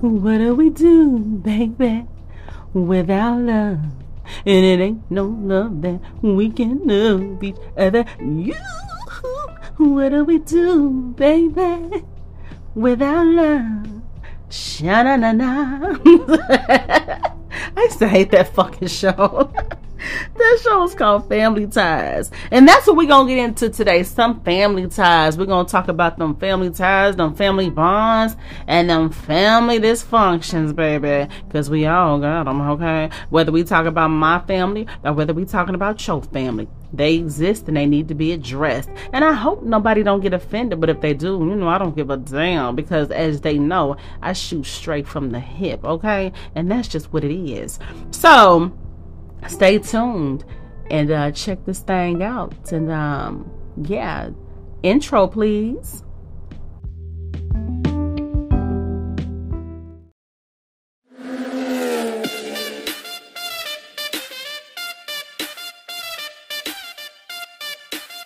What do we do, baby, without love? And it ain't no love that we can love each other. You, what do we do, baby, without love? Sha na na na. I used to hate that fucking show. that show is called Family Ties. And that's what we're going to get into today. Some family ties. We're going to talk about them family ties, them family bonds, and them family dysfunctions, baby. Because we all got them, okay? Whether we talk about my family or whether we talking about your family. They exist and they need to be addressed. And I hope nobody don't get offended, but if they do, you know, I don't give a damn because as they know, I shoot straight from the hip, okay? And that's just what it is. So, stay tuned and uh, check this thing out. And um, yeah, intro, please.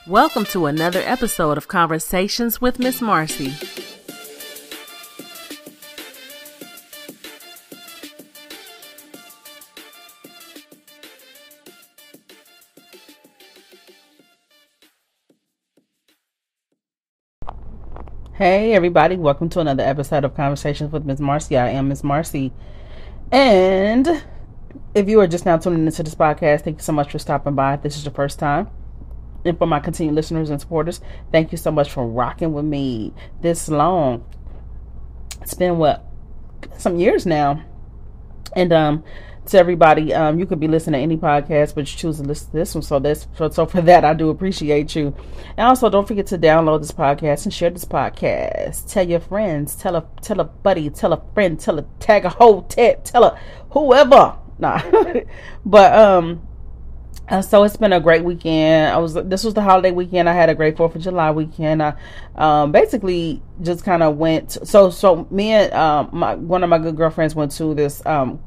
Welcome to another episode of Conversations with Miss Marcie. Hey, everybody, welcome to another episode of Conversations with Miss Marcie. I am Miss Marcie. And if you are just now tuning into this podcast, thank you so much for stopping by. If this is your first time. And for my continued listeners and supporters, thank you so much for rocking with me this long. It's been what some years now. And um to everybody. Um, you could be listening to any podcast, but you choose to listen to this one. So that's so, for that, I do appreciate you. And also, don't forget to download this podcast and share this podcast. Tell your friends, tell a tell a buddy, tell a friend, tell a tag a whole tag, tell a whoever. Nah, but um. Uh, so it's been a great weekend. I was this was the holiday weekend. I had a great Fourth of July weekend. I um, basically just kind of went. So so me and um, my one of my good girlfriends went to this um,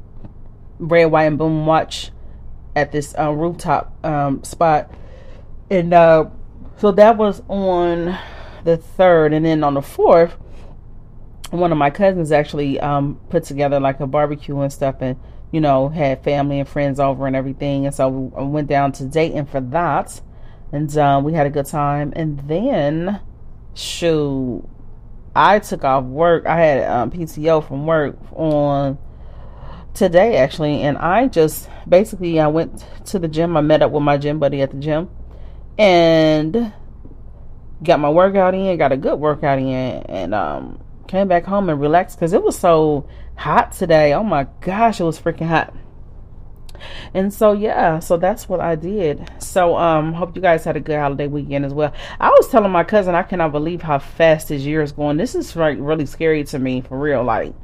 red, white, and boom watch at this uh, rooftop um, spot, and uh, so that was on the third, and then on the fourth, one of my cousins actually um, put together like a barbecue and stuff, and you know had family and friends over and everything, and so I went down to Dayton for that, and um, we had a good time, and then shoot. I took off work. I had um, PTO from work on today actually and i just basically i went to the gym. I met up with my gym buddy at the gym and got my workout in got a good workout in and um came back home and relaxed because it was so hot today. Oh my gosh it was freaking hot. And so yeah so that's what i did. So um hope you guys had a good holiday weekend as well. I was telling my cousin i cannot believe how fast this year is going. This is like really scary to me for real like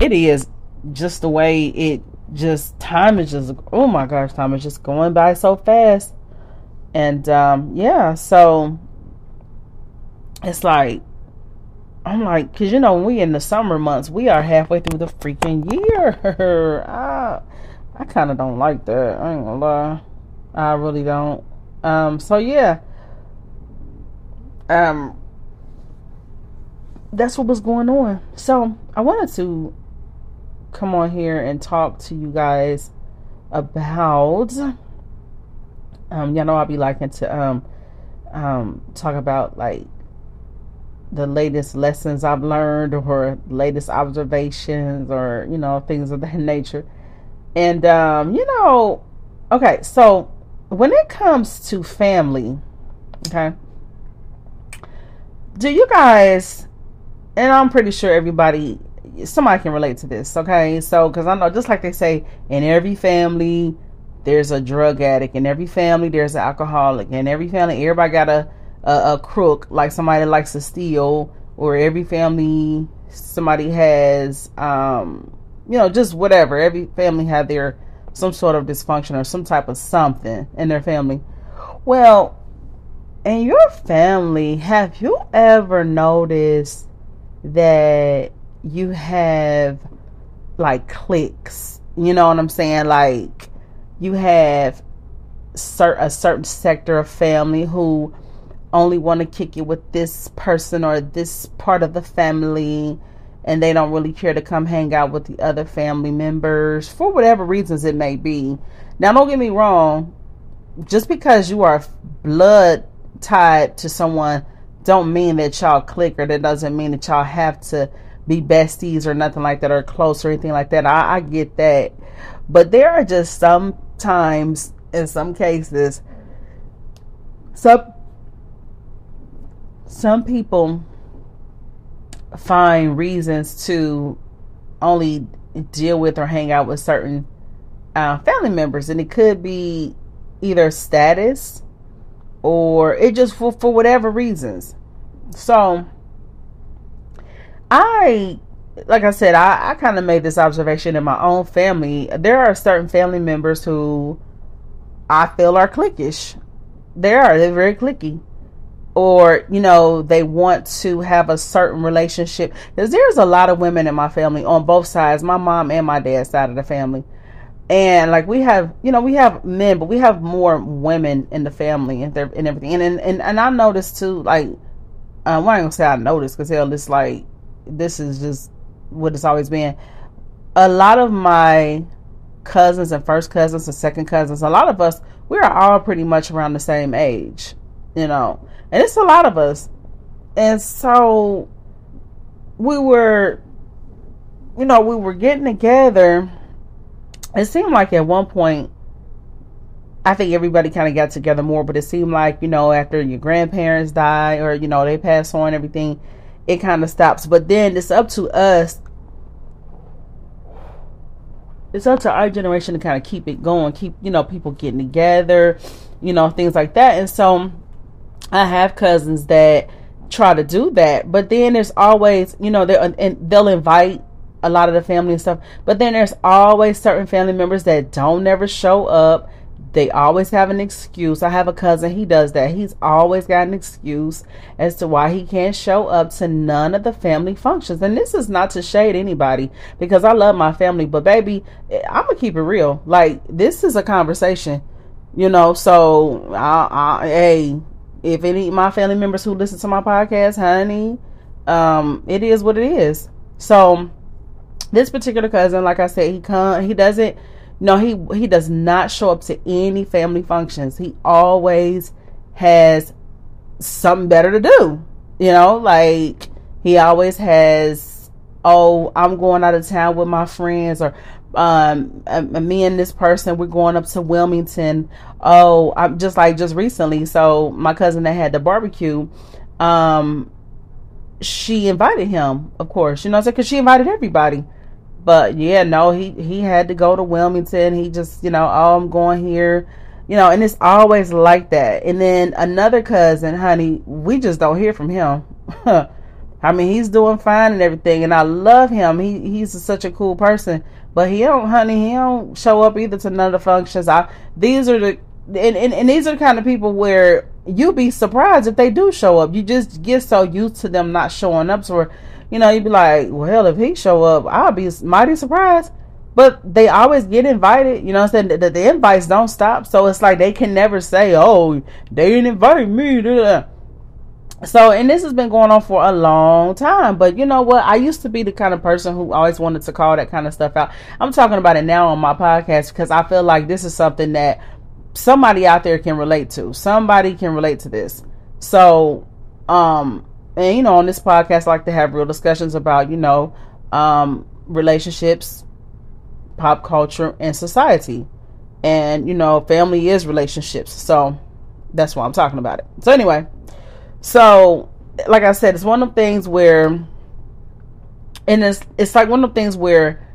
it is just the way it just time is just oh my gosh time is just going by so fast. And um yeah so it's like i'm like because you know we in the summer months we are halfway through the freaking year. I i kind of don't like that i ain't gonna lie. I really don't. Um so yeah. Um that's what was going on. So i wanted to come on here and talk to you guys about um y'all know I'll be liking to um um talk about like the latest lessons I've learned or latest observations or you know things of that nature. And um you know okay, so when it comes to family, okay? Do you guys and I'm pretty sure everybody somebody can relate to this, okay? So, because I know, just like they say, in every family, there's a drug addict. In every family, there's an alcoholic. In every family, everybody got a, a, a crook, like somebody likes to steal. Or every family, somebody has, um, you know, just whatever. Every family had their some sort of dysfunction or some type of something in their family. Well, in your family, have you ever noticed that you have like cliques. You know what I'm saying? Like you have cert- a certain sector of family who only want to kick it with this person or this part of the family and they don't really care to come hang out with the other family members for whatever reasons it may be. Now, don't get me wrong, just because you are blood tied to someone don't mean that y'all click or that doesn't mean that y'all have to be besties or nothing like that or close or anything like that. I, I get that. But there are just some times in some cases some some people find reasons to only deal with or hang out with certain uh, family members, and it could be either status or it just for for whatever reasons. So I like I said, I, I kind of made this observation in my own family. There are certain family members who I feel are cliquish. There are, they're very clicky or you know they want to have a certain relationship because there's a lot of women in my family on both sides my mom and my dad's side of the family and like we have you know we have men but we have more women in the family and, and everything and, and and i noticed too like uh, well, i ain't gonna say i noticed because hell it's like this is just what it's always been a lot of my cousins and first cousins and second cousins a lot of us we are all pretty much around the same age you know and it's a lot of us. And so we were, you know, we were getting together. It seemed like at one point, I think everybody kind of got together more, but it seemed like, you know, after your grandparents die or, you know, they pass on everything, it kind of stops. But then it's up to us. It's up to our generation to kind of keep it going, keep, you know, people getting together, you know, things like that. And so I have cousins that try to do that, but then there's always, you know, they and they'll invite a lot of the family and stuff, but then there's always certain family members that don't never show up. They always have an excuse. I have a cousin, he does that. He's always got an excuse as to why he can't show up to none of the family functions. And this is not to shade anybody because I love my family, but baby, I'm going to keep it real. Like, this is a conversation, you know, so I, I, hey, if any of my family members who listen to my podcast, honey, um, it is what it is. So this particular cousin, like I said, he come he doesn't no, he he does not show up to any family functions. He always has something better to do. You know, like he always has oh, I'm going out of town with my friends or um, uh, me and this person we're going up to Wilmington. Oh, I'm just like just recently. So my cousin that had the barbecue, um, she invited him, of course. You know, because she invited everybody. But yeah, no, he he had to go to Wilmington. He just, you know, oh, I'm going here. You know, and it's always like that. And then another cousin, honey, we just don't hear from him. I mean, he's doing fine and everything, and I love him. He he's such a cool person. But he don't, honey, he don't show up either to none of the functions. I these are the and, and, and these are the kind of people where you'll be surprised if they do show up. You just get so used to them not showing up, so you know you'd be like, well, hell, if he show up, I'll be mighty surprised. But they always get invited. You know, I'm saying the, the, the invites don't stop, so it's like they can never say, oh, they didn't invite me. So, and this has been going on for a long time. But you know what? I used to be the kind of person who always wanted to call that kind of stuff out. I'm talking about it now on my podcast because I feel like this is something that somebody out there can relate to. Somebody can relate to this. So, um, and you know, on this podcast, I like to have real discussions about, you know, um, relationships, pop culture, and society. And, you know, family is relationships. So that's why I'm talking about it. So, anyway. So, like I said, it's one of the things where, and it's it's like one of the things where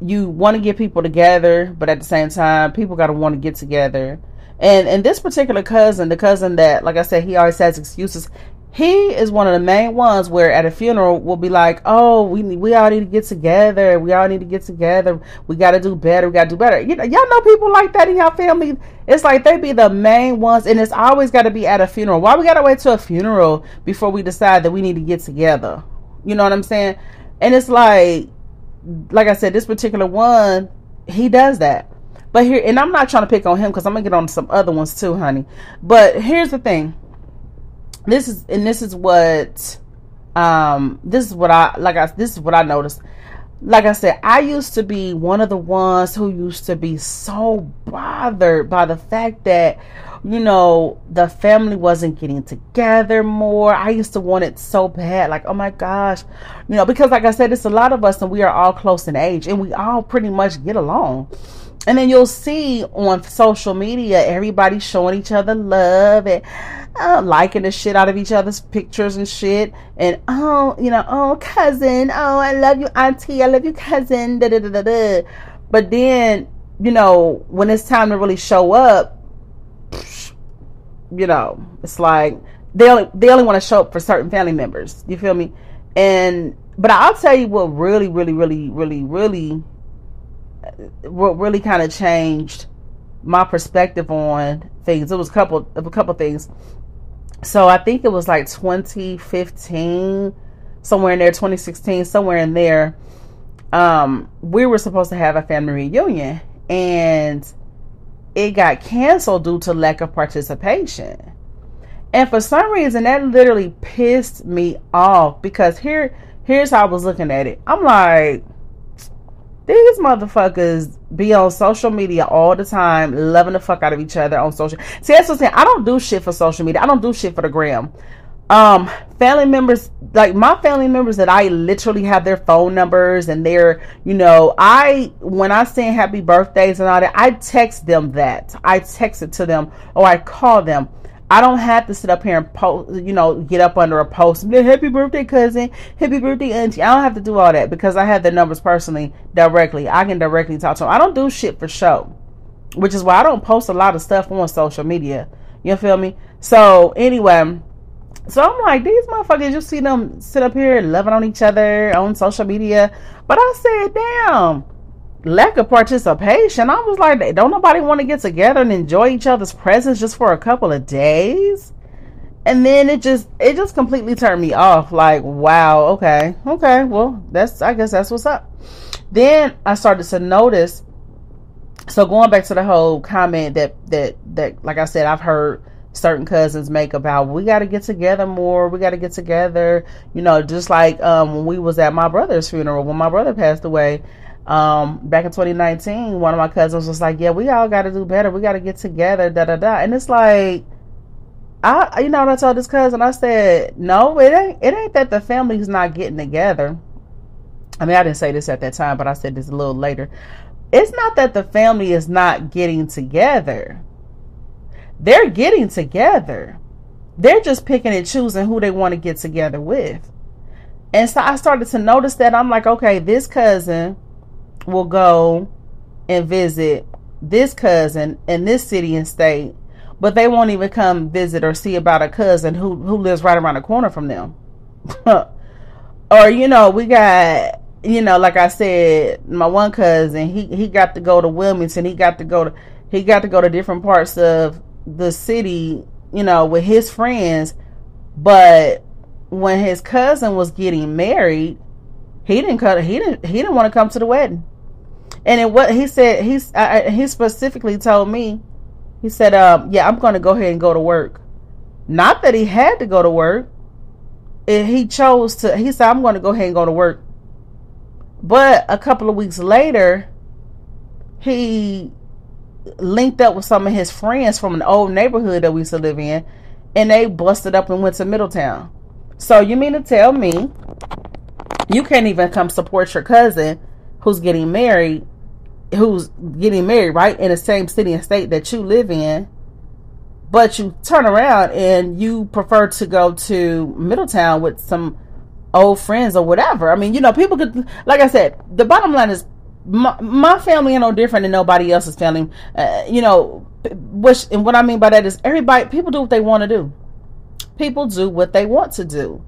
you want to get people together, but at the same time, people got to want to get together. And and this particular cousin, the cousin that, like I said, he always has excuses he is one of the main ones where at a funeral we'll be like, "Oh, we we all need to get together. We all need to get together. We got to do better. We got to do better." You know, y'all know people like that in your family. It's like they be the main ones, and it's always got to be at a funeral. Why we got to wait to a funeral before we decide that we need to get together? You know what I'm saying? And it's like, like I said, this particular one, he does that. But here, and I'm not trying to pick on him because I'm gonna get on some other ones too, honey. But here's the thing this is and this is what Um, this is what I like. I this is what I noticed. Like I said, I used to be one of the ones who used to be so bothered by the fact that you know, the family wasn't getting together more. I used to want it so bad. Like, oh my gosh. You know, because like I said, it's a lot of us and we are all close in age and we all pretty much get along. And then you'll see on social media everybody showing each other love and uh, liking the shit out of each other's pictures and shit. And oh, you know, oh cousin, oh I love you auntie, I love you cousin. Da, da, da, da, da. But then, you know, when it's time to really show up, you know, it's like they only they only want to show up for certain family members. You feel me? And but I'll tell you what really, really, really, really, really, what really kind of changed my perspective on things. It was a couple of a couple things. So I think it was like 2015, somewhere in there, 2016, somewhere in there. Um, we were supposed to have a family reunion, and it got canceled due to lack of participation. And for some reason that literally pissed me off because here here's how I was looking at it. I'm like these motherfuckers be on social media all the time, loving the fuck out of each other on social. See, that's what I'm saying. I don't do shit for social media. I don't do shit for the gram um family members like my family members that I literally have their phone numbers and their you know I when I send happy birthdays and all that I text them that I text it to them or I call them I don't have to sit up here and post you know get up under a post happy birthday cousin. Happy birthday auntie. I don't have to do all that because I have the numbers personally directly. I can directly talk to them I don't do shit for show which is why I don't post a lot of stuff on social media. You feel me? So anyway so I'm like, these motherfuckers, you see them sit up here loving on each other on social media. But I said, damn, lack of participation. I was like, don't nobody want to get together and enjoy each other's presence just for a couple of days? And then it just it just completely turned me off. Like, wow, okay, okay, well, that's I guess that's what's up. Then I started to notice. So going back to the whole comment that that that like I said, I've heard certain cousins make about we got to get together more we got to get together you know just like um, when we was at my brother's funeral when my brother passed away um, back in 2019 one of my cousins was like yeah we all got to do better. We got to get together da da da. And it's like I you know what I told this cousin? I said no it ain't it ain't that the family's not getting together. I mean I didn't say this at that time but I said this a little later. It's not that the family is not getting together. They're getting together. They're just picking and choosing who they want to get together with. And so I started to notice that. I'm like, okay, this cousin will go and visit this cousin in this city and state, but they won't even come visit or see about a cousin who, who lives right around the corner from them. or, you know, we got, you know, like I said, my one cousin, he, he got to go to Wilmington. He got to go to, he got to go to different parts of the city, you know, with his friends, but when his cousin was getting married, he didn't cut. He didn't. He didn't want to come to the wedding. And it what he said. He's he specifically told me. He said, um, "Yeah, I'm going to go ahead and go to work." Not that he had to go to work. he chose to. He said, "I'm going to go ahead and go to work." But a couple of weeks later, he linked up with some of his friends from an old neighborhood that we used to live in, and they busted up and went to Middletown. So you mean to tell me you can't even come support your cousin who's getting married, who's getting married right in the same city and state that you live in, but you turn around and you prefer to go to Middletown with some old friends or whatever. I mean, you know, people could, like I said, the bottom line is my, my family ain't no different than nobody else's family. Uh, you know, which and what I mean by that is everybody people do what they want to do. People do what they want to do.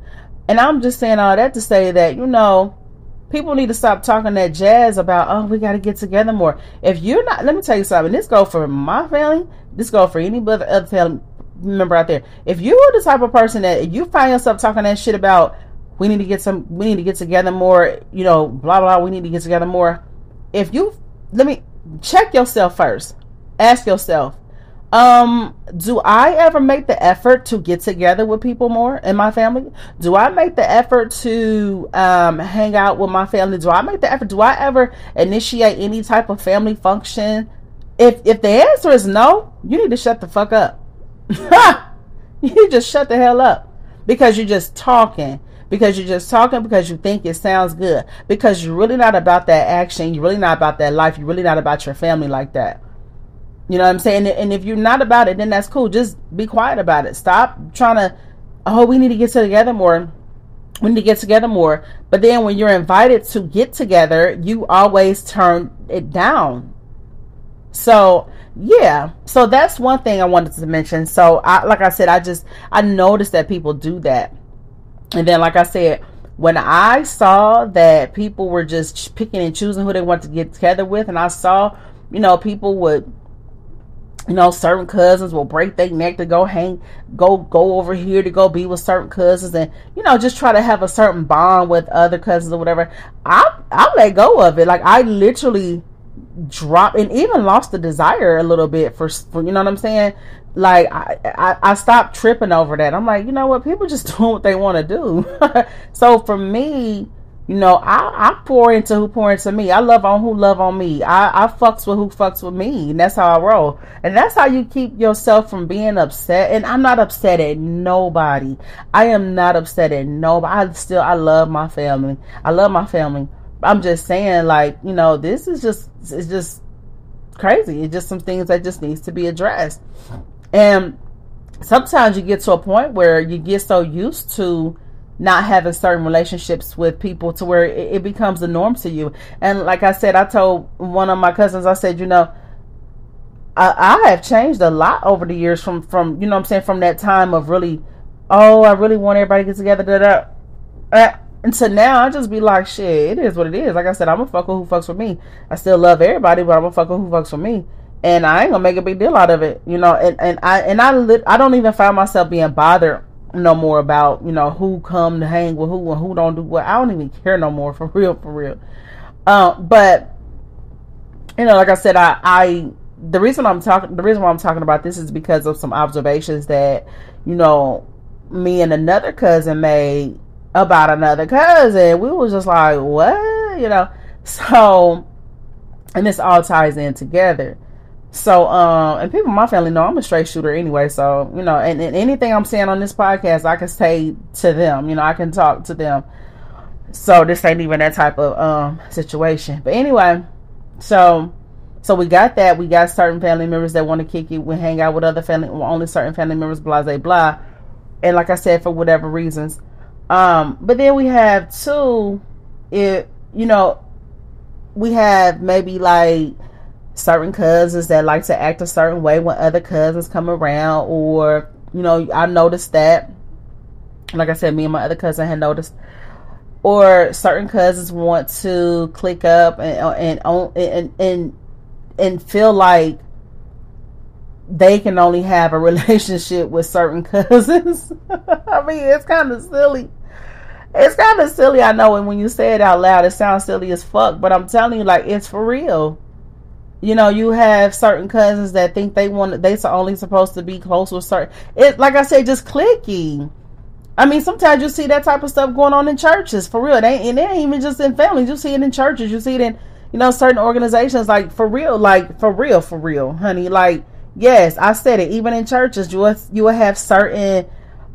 And I'm just saying all that to say that, you know, people need to stop talking that jazz about, oh, we got to get together more. If you're not, let me tell you something. This go for my family. This go for any other family member out there. If you are the type of person that you find yourself talking that shit about, we need to get some, we need to get together more, you know, blah, blah, we need to get together more if you let me check yourself first. Ask yourself, Um, do I ever make the effort to get together with people more in my family? Do I make the effort to um, hang out with my family? Do I make the effort? Do I ever initiate any type of family function? If if the answer is no, you need to shut the fuck up. you just shut the hell up because you're just talking because you're just talking because you think it sounds good because you're really not about that action you're really not about that life you're really not about your family like that you know what I'm saying? And if you're not about it, then that's cool. Just be quiet about it. Stop trying to, oh, we need to get together more. We need to get together more. But then when you're invited to get together, you always turn it down. So yeah, so that's one thing I wanted to mention. So I, like I said, I just I noticed that people do that, and then like I said, when I saw that people were just picking and choosing who they want to get together with, and I saw, you know, people would you know, certain cousins will break their neck to go hang, go go over here to go be with certain cousins, and you know, just try to have a certain bond with other cousins or whatever. I I let go of it. Like I literally dropped and even lost the desire a little bit for, for you know what I'm saying. Like I, I I stopped tripping over that. I'm like, you know what, people just doing what they want to do. so for me you know, I, I pour into who pour into me. I love on who love on me. I, I fucks with who fucks with me. And that's how I roll. And that's how you keep yourself from being upset. And I'm not upset at nobody. I am not upset at nobody. I still, I love my family. I love my family. I'm just saying, like, you know, this is just, it's just crazy. It's just some things that just needs to be addressed. And sometimes you get to a point where you get so used to, not having certain relationships with people to where it, it, becomes the norm to you. And like I said, I told one of my cousins, I said, you know, I, I have changed a lot over the years from, from, you know I'm saying, from that time of really, oh, I really want everybody to get together, da, da. Uh, and so now I just be like, shit, it is what it is. Like I said, I'm a fucker who fucks with me. I still love everybody, but I'm a fucker who fucks with me. And I ain't gonna make a big deal out of it, you know. And, and I and I lit, I don't even find myself being bothered no more about you know who come to hang with who and who don't do what. I don't even care no more for real, for real. Uh, but you know, like I said, I, I the reason I'm talking, the reason why I'm talking about this is because of some observations that you know me and another cousin made about another cousin. We was just like, what, you know. So, and this all ties in together. So, um, and people in my family know I'm a straight shooter anyway. So, you know, and, and, anything I'm saying on this podcast, I can say to them, you know, I can talk to them. So this ain't even that type of um situation. But anyway, so so we got that. We got certain family members that want to kick it. We hang out with other family, only certain family members, blah blah blah. And like I said, for whatever reasons. Um, but then we have two, it you know, we have maybe like certain cousins that like to act a certain way when other cousins come around or you know i noticed that. Like i said me and my other cousin had noticed. Or certain cousins want to click up and uh, and and and, and feel like they can only have a relationship with certain cousins. I mean it's kind of silly. It's kind of silly i know and when you say it out loud it sounds silly as fuck but i'm telling you like it's for real you know, you have certain cousins that think they want they're only supposed to be close with certain. It like I said, just clicky. I mean, sometimes you see that type of stuff going on in churches for real. They and it ain't even just in families. You see it in churches. You see it in you know certain organizations. Like for real, like for real, for real, honey. Like yes, I said it. Even in churches, you will, you will have certain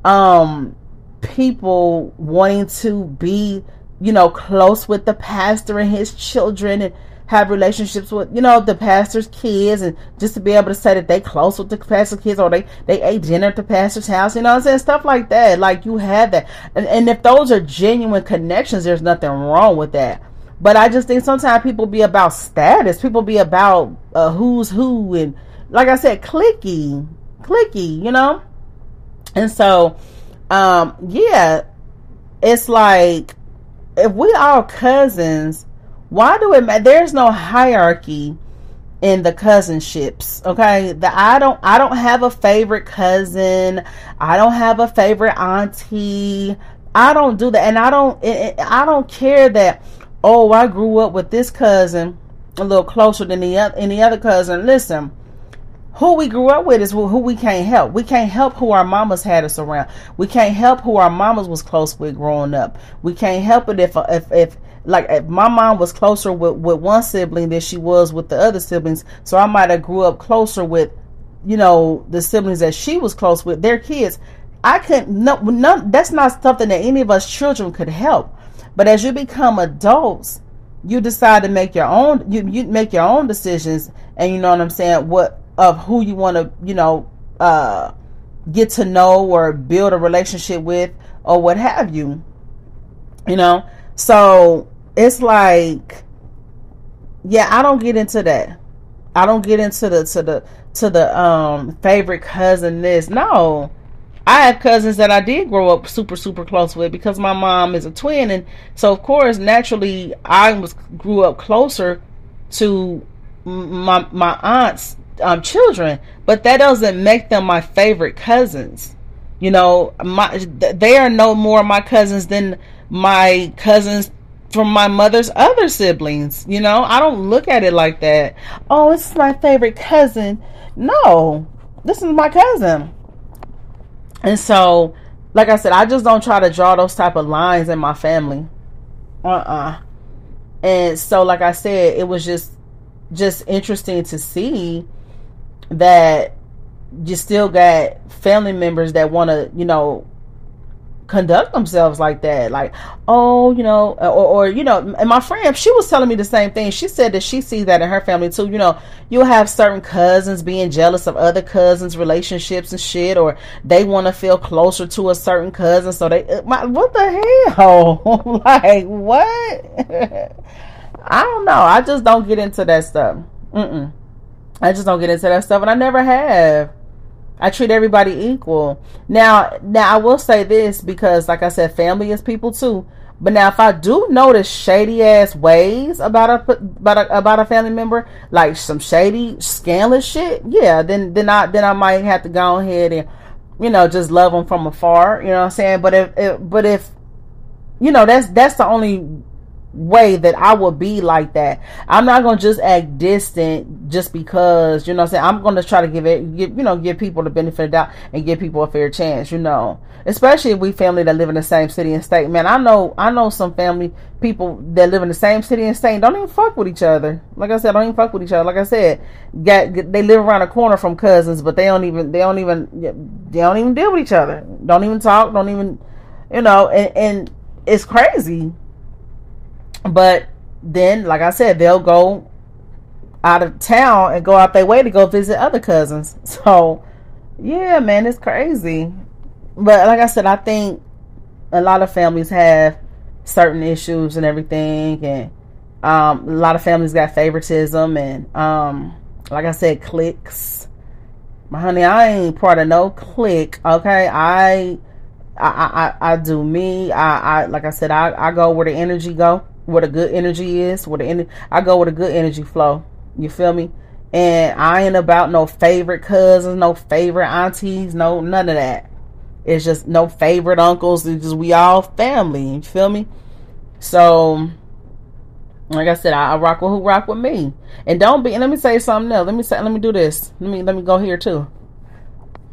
um people wanting to be you know close with the pastor and his children and have relationships with, you know, the pastor's kids and just to be able to say that they close with the pastor's kids or they, they ate dinner at the pastor's house, you know I'm saying? Stuff like that. Like you have that. And, and if those are genuine connections, there's nothing wrong with that. But I just think sometimes people be about status. People be about uh, who's who and like I said, clicky, clicky, you know? And so, um, yeah, it's like if we all cousins, why do it? There's no hierarchy in the cousinships. Okay, the I don't I don't have a favorite cousin. I don't have a favorite auntie. I don't do that, and I don't I don't care that. Oh, I grew up with this cousin a little closer than the other any other cousin. Listen, who we grew up with is who we can't help. We can't help who our mamas had us around. We can't help who our mamas was close with growing up. We can't help it if if if like if my mom was closer with with one sibling than she was with the other siblings. So I might have grew up closer with, you know, the siblings that she was close with, their kids. I couldn't no, no that's not something that any of us children could help. But as you become adults, you decide to make your own you, you make your own decisions and you know what I'm saying, what of who you want to, you know, uh, get to know or build a relationship with or what have you. You know, so it's like, yeah, I don't get into that. I don't get into the to the to the um favorite cousin this. No. I have cousins that I did grow up super super close with because my mom is a twin and so of course naturally I was grew up closer to my my aunts um, children, but that doesn't make them my favorite cousins. You know, my they are no more my cousins than my cousins from my mother's other siblings. You know, I don't look at it like that. Oh, this is my favorite cousin. No, this is my cousin. And so, like I said, I just don't try to draw those type of lines in my family. Uh uh-uh. uh And so, like I said, it was just just interesting to see that you still got family members that want to, you know, conduct themselves like that. Like, oh, you know, or, or, you know, and my friend, she was telling me the same thing. She said that she sees that in her family too. You know, you'll have certain cousins being jealous of other cousins' relationships and shit, or they want to feel closer to a certain cousin. So they, uh, my, what the hell? like, what? I don't know. I just don't get into that stuff. Mm-mm. I just don't get into that stuff, and I never have. I treat everybody equal. Now, now I will say this because, like I said, family is people too. But now, if I do notice shady ass ways about a about a, about a family member, like some shady, scandalous shit, yeah, then then I then I might have to go ahead and you know just love them from afar. You know what I'm saying? But if, if but if you know that's that's the only way that I will be like that. I'm not gonna just act distant just because you know I'm saying I'm gonna try to give it give, you know give people the benefit of the doubt and give people a fair chance, you know. Especially if we family that live in the same city and state. Man, I know I know some family people that live in the same city and state don't even fuck with each other. Like I said, don't even fuck with each other. Like I said, got they live around a corner from cousins, but they don't even they don't even they don't even deal with each other. Don't even talk, don't even you know, and, and it's crazy but then, like I said, they'll go out of town and go out their way to go visit other cousins. So, yeah, man, it's crazy. But like I said, I think a lot of families have certain issues and everything, and um, a lot of families got favoritism and, um, like I said, cliques. My honey, I ain't part of no clique. Okay, I, I, I, I do me. I, I, like I said, I, I go where the energy go where a good energy is, where the I go with a good energy flow. You feel me? And I ain't about no favorite cousins, no favorite aunties, no none of that. It's just no favorite uncles. It's just we all family. You feel me? So, like I said, I, I rock with who rock with me. And don't be. And let me say something else. Let me say. Let me do this. Let me let me go here too.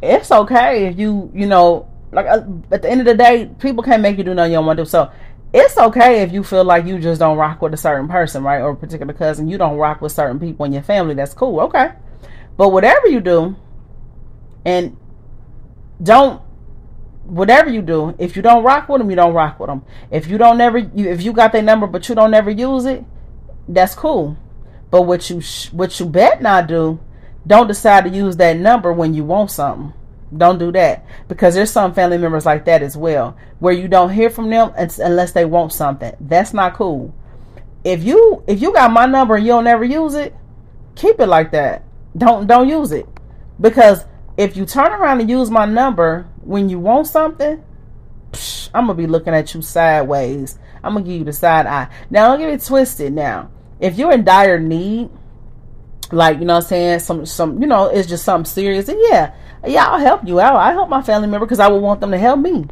It's okay if you you know like uh, at the end of the day, people can't make you do nothing you don't want to. So it's okay if you feel like you just don't rock with a certain person, right? Or a particular cousin. You don't rock with certain people in your family. That's cool. Okay. But whatever you do, and don't whatever you do, if you don't rock with them, you don't rock with them. If you don't ever, you, if you got their number but you don't never use it, that's cool. But what you what you bet not do, don't decide to use that number when you want something. Don't do that because there's some family members like that as well, where you don't hear from them unless they want something. That's not cool. If you if you got my number and you don't ever use it, keep it like that. Don't don't use it because if you turn around and use my number when you want something, psh, I'm gonna be looking at you sideways. I'm gonna give you the side eye. Now don't get it twisted. Now, if you're in dire need, like you know I'm saying, some some you know it's just something serious, and yeah, yeah, I'll help you out. I help my family member because I would want them to help me.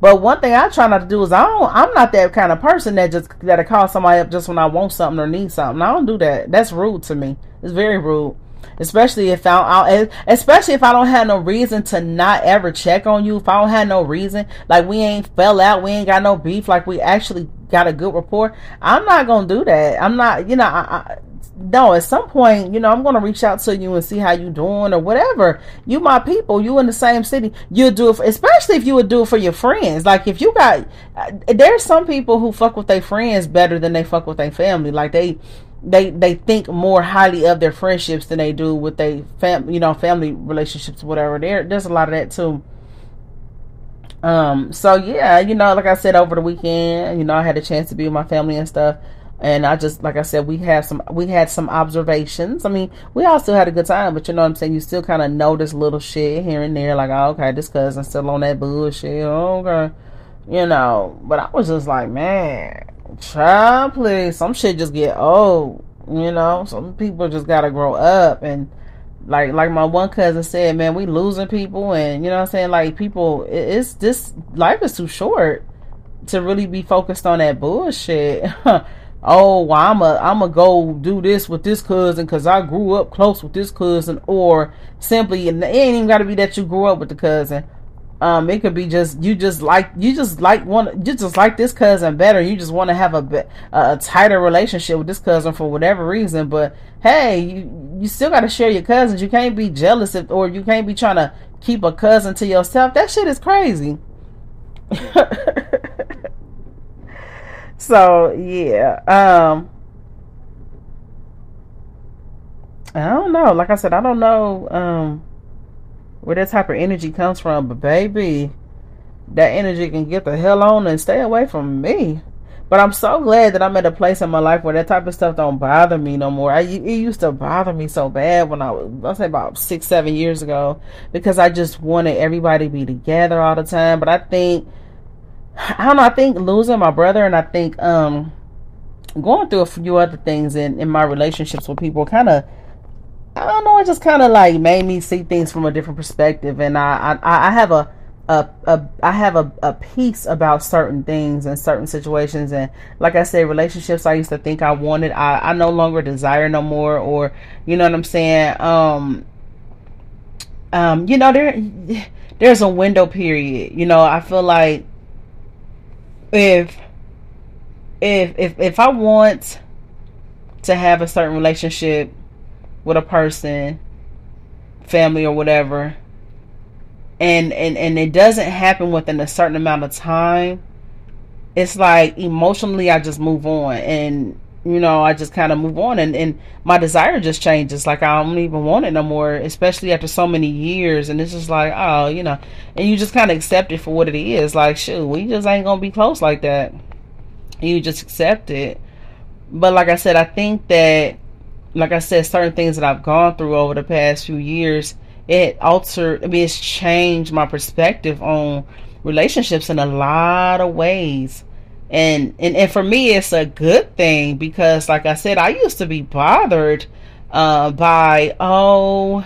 But one thing I try not to do is I don't. I'm not that kind of person that just that I call somebody up just when I want something or need something. I don't do that. That's rude to me. It's very rude. especially if I, especially if I don't have no reason to not ever check on you. If I don't have no reason, like we ain't fell out, we ain't got no beef, like we actually got a good rapport. I'm not gonna do that. I'm not, you know, I, I no, at some point, you know, I'm gonna reach out to you and see how you doing or whatever. You my people, you in the same city. You do it, for, especially if you would do it for your friends. Like if you got, there's some people who fuck with their friends better than they fuck with their family. Like they, they, they think more highly of their friendships than they do with their fam, you know, family relationships, whatever. There, there's a lot of that too. Um, so yeah, you know, like I said over the weekend, you know, I had a chance to be with my family and stuff and I just like I said, we have some we had some observations. I mean, we all still had a good time, but you know what I'm saying. You still kind of notice little shit here and there, like oh, okay, this cousin still on that bullshit. Okay, you know. But I was just like, man, child, please, some shit just get old. You know, some people just gotta grow up and. Like like my one cousin said, man, we losing people, and you know what I'm saying. Like people, it's this life is too short to really be focused on that bullshit. oh, well, I'm a I'm a go do this with this cousin because I grew up close with this cousin, or simply and it ain't even got to be that you grew up with the cousin. Um, it could be just you just like you just like one you just like this cousin better. You just want to have a a tighter relationship with this cousin for whatever reason. But hey, you you still got to share your cousins. You can't be jealous if, or you can't be trying to keep a cousin to yourself. That shit is crazy. So yeah, um, I don't know. Like I said, I don't know um where that type of energy comes from, but baby, that energy can get the hell on and stay away from me. But I'm so glad that I'm at a place in my life where that type of stuff don't bother me no more. I, it used to bother me so bad when I was, let's say about six, seven years ago, because I just wanted everybody to be together all the time. But I think I don't know. I think losing my brother, and I think um going through a few other things in in my relationships with people, kind of. I don't know. It just kind of like made me see things from a different perspective, and I I, I have a a, a I have a, a peace about certain things and certain situations and like I said relationships I used to think I wanted I, I no longer desire no more or you know what I'm saying um um you know there there's a window period you know I feel like if if if if I want to have a certain relationship with a person, family or whatever, and and and it doesn't happen within a certain amount of time, it's like emotionally I just move on. And you know, I just kind of move on and, and my desire just changes. Like I don't even want it no more, especially after so many years. And it's just like, oh, you know, and you just kind of accept it for what it is. Like, shoot, we just ain't going to be close like that. You just accept it. But like I said, I think that, like I said, certain things that I've gone through over the past few years, it altered, I mean, it's changed my perspective on relationships in a lot of ways and and and for me it's a good thing because like i said i used to be bothered uh by oh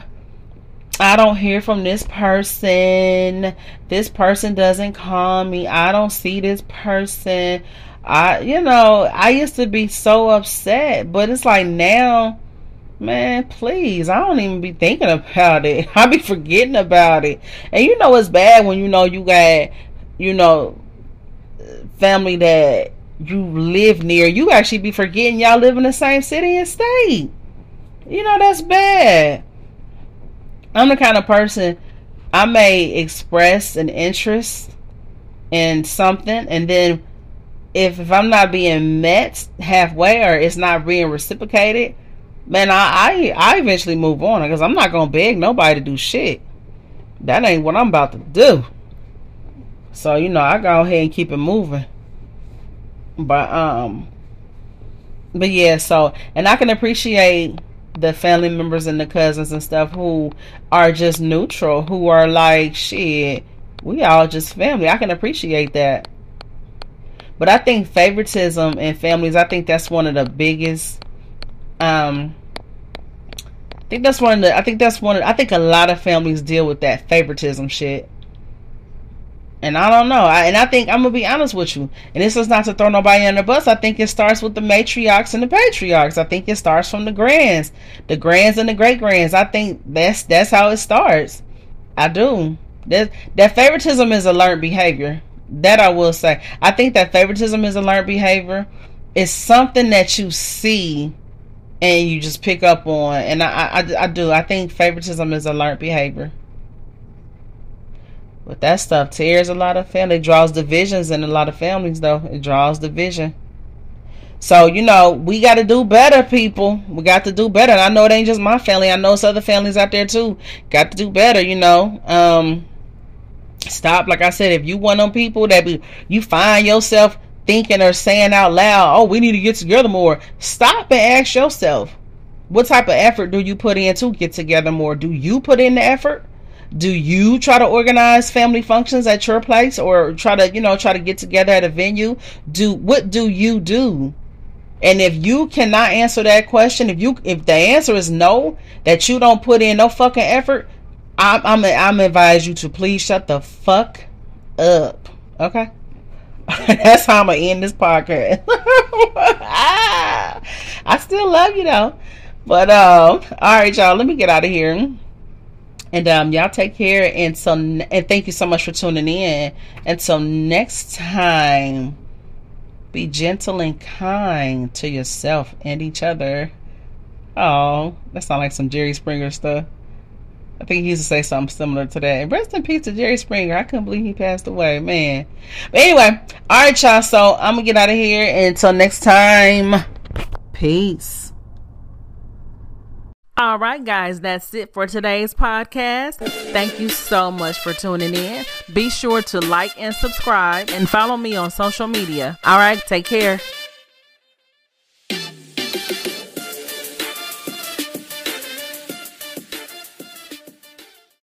i don't hear from this person. This person doesn't call me. I don't see this person. I you know i used to be so upset but it's like now man please i don't even be thinking about it. I be forgetting about it. And you know it's bad when you know you got you know family that you live near, you actually be forgetting y'all live in the same city and state. You know, that's bad. I'm the kind of person I may express an interest in something and then if, if I'm not being met halfway or it's not being reciprocated, man, I, I I eventually move on because I'm not gonna beg nobody to do shit. That ain't what I'm about to do. So, you know, I go ahead and keep it moving. But um but yeah, so and I can appreciate the family members and the cousins and stuff who are just neutral, who are like, shit, we all just family. I can appreciate that. But I think favoritism in families, I think that's one of the biggest um I think that's one of the I think that's one of I think a lot of families deal with that favoritism shit And I don't know. I, and I think I'm gonna be honest with you. And this is not to throw nobody under the bus. I think it starts with the matriarchs and the patriarchs. I think it starts from the grands, the grands and the great grands. I think that's that's how it starts. I do. That that favoritism is a learned behavior. That I will say. I think that favoritism is a learned behavior. It's something that you see and you just pick up on. And I, I, I do. I think favoritism is a learned behavior. But that stuff tears a lot of family. It draws divisions in a lot of families, though. It draws division. So, you know, we got to do better, people. We got to do better. And I know it ain't just my family. I know it's other families out there, too. Got to do better, you know. Um, stop, like I said, if you want them people that be, you find yourself thinking or saying out loud, oh, we need to get together more. Stop and ask yourself, what type of effort do you put in to get together more? Do you put in the effort? Do you try to organize family functions at your place or try to you know try to get together at a venue? Do what do you do? And if you cannot answer that question if you if the answer is no that you don't put in no fucking effort i'm i'm, I'm advise you to please shut the fuck up. Okay? That's how i'm gonna end this podcast. I still love you though. But um all right y'all let me get out of here and um, y'all take care. And so, and thank you so much for tuning in. Until next time, be gentle and kind to yourself and each other. Oh, that sounds like some Jerry Springer stuff. I think he used to say something similar to that. Rest in peace to Jerry Springer. I couldn't believe he passed away, man. But anyway, all right, y'all. So I'm gonna get out of here. Until next time, peace. All right, guys, that's it for today's podcast. Thank you so much for tuning in. Be sure to like and subscribe and follow me on social media. All right, take care.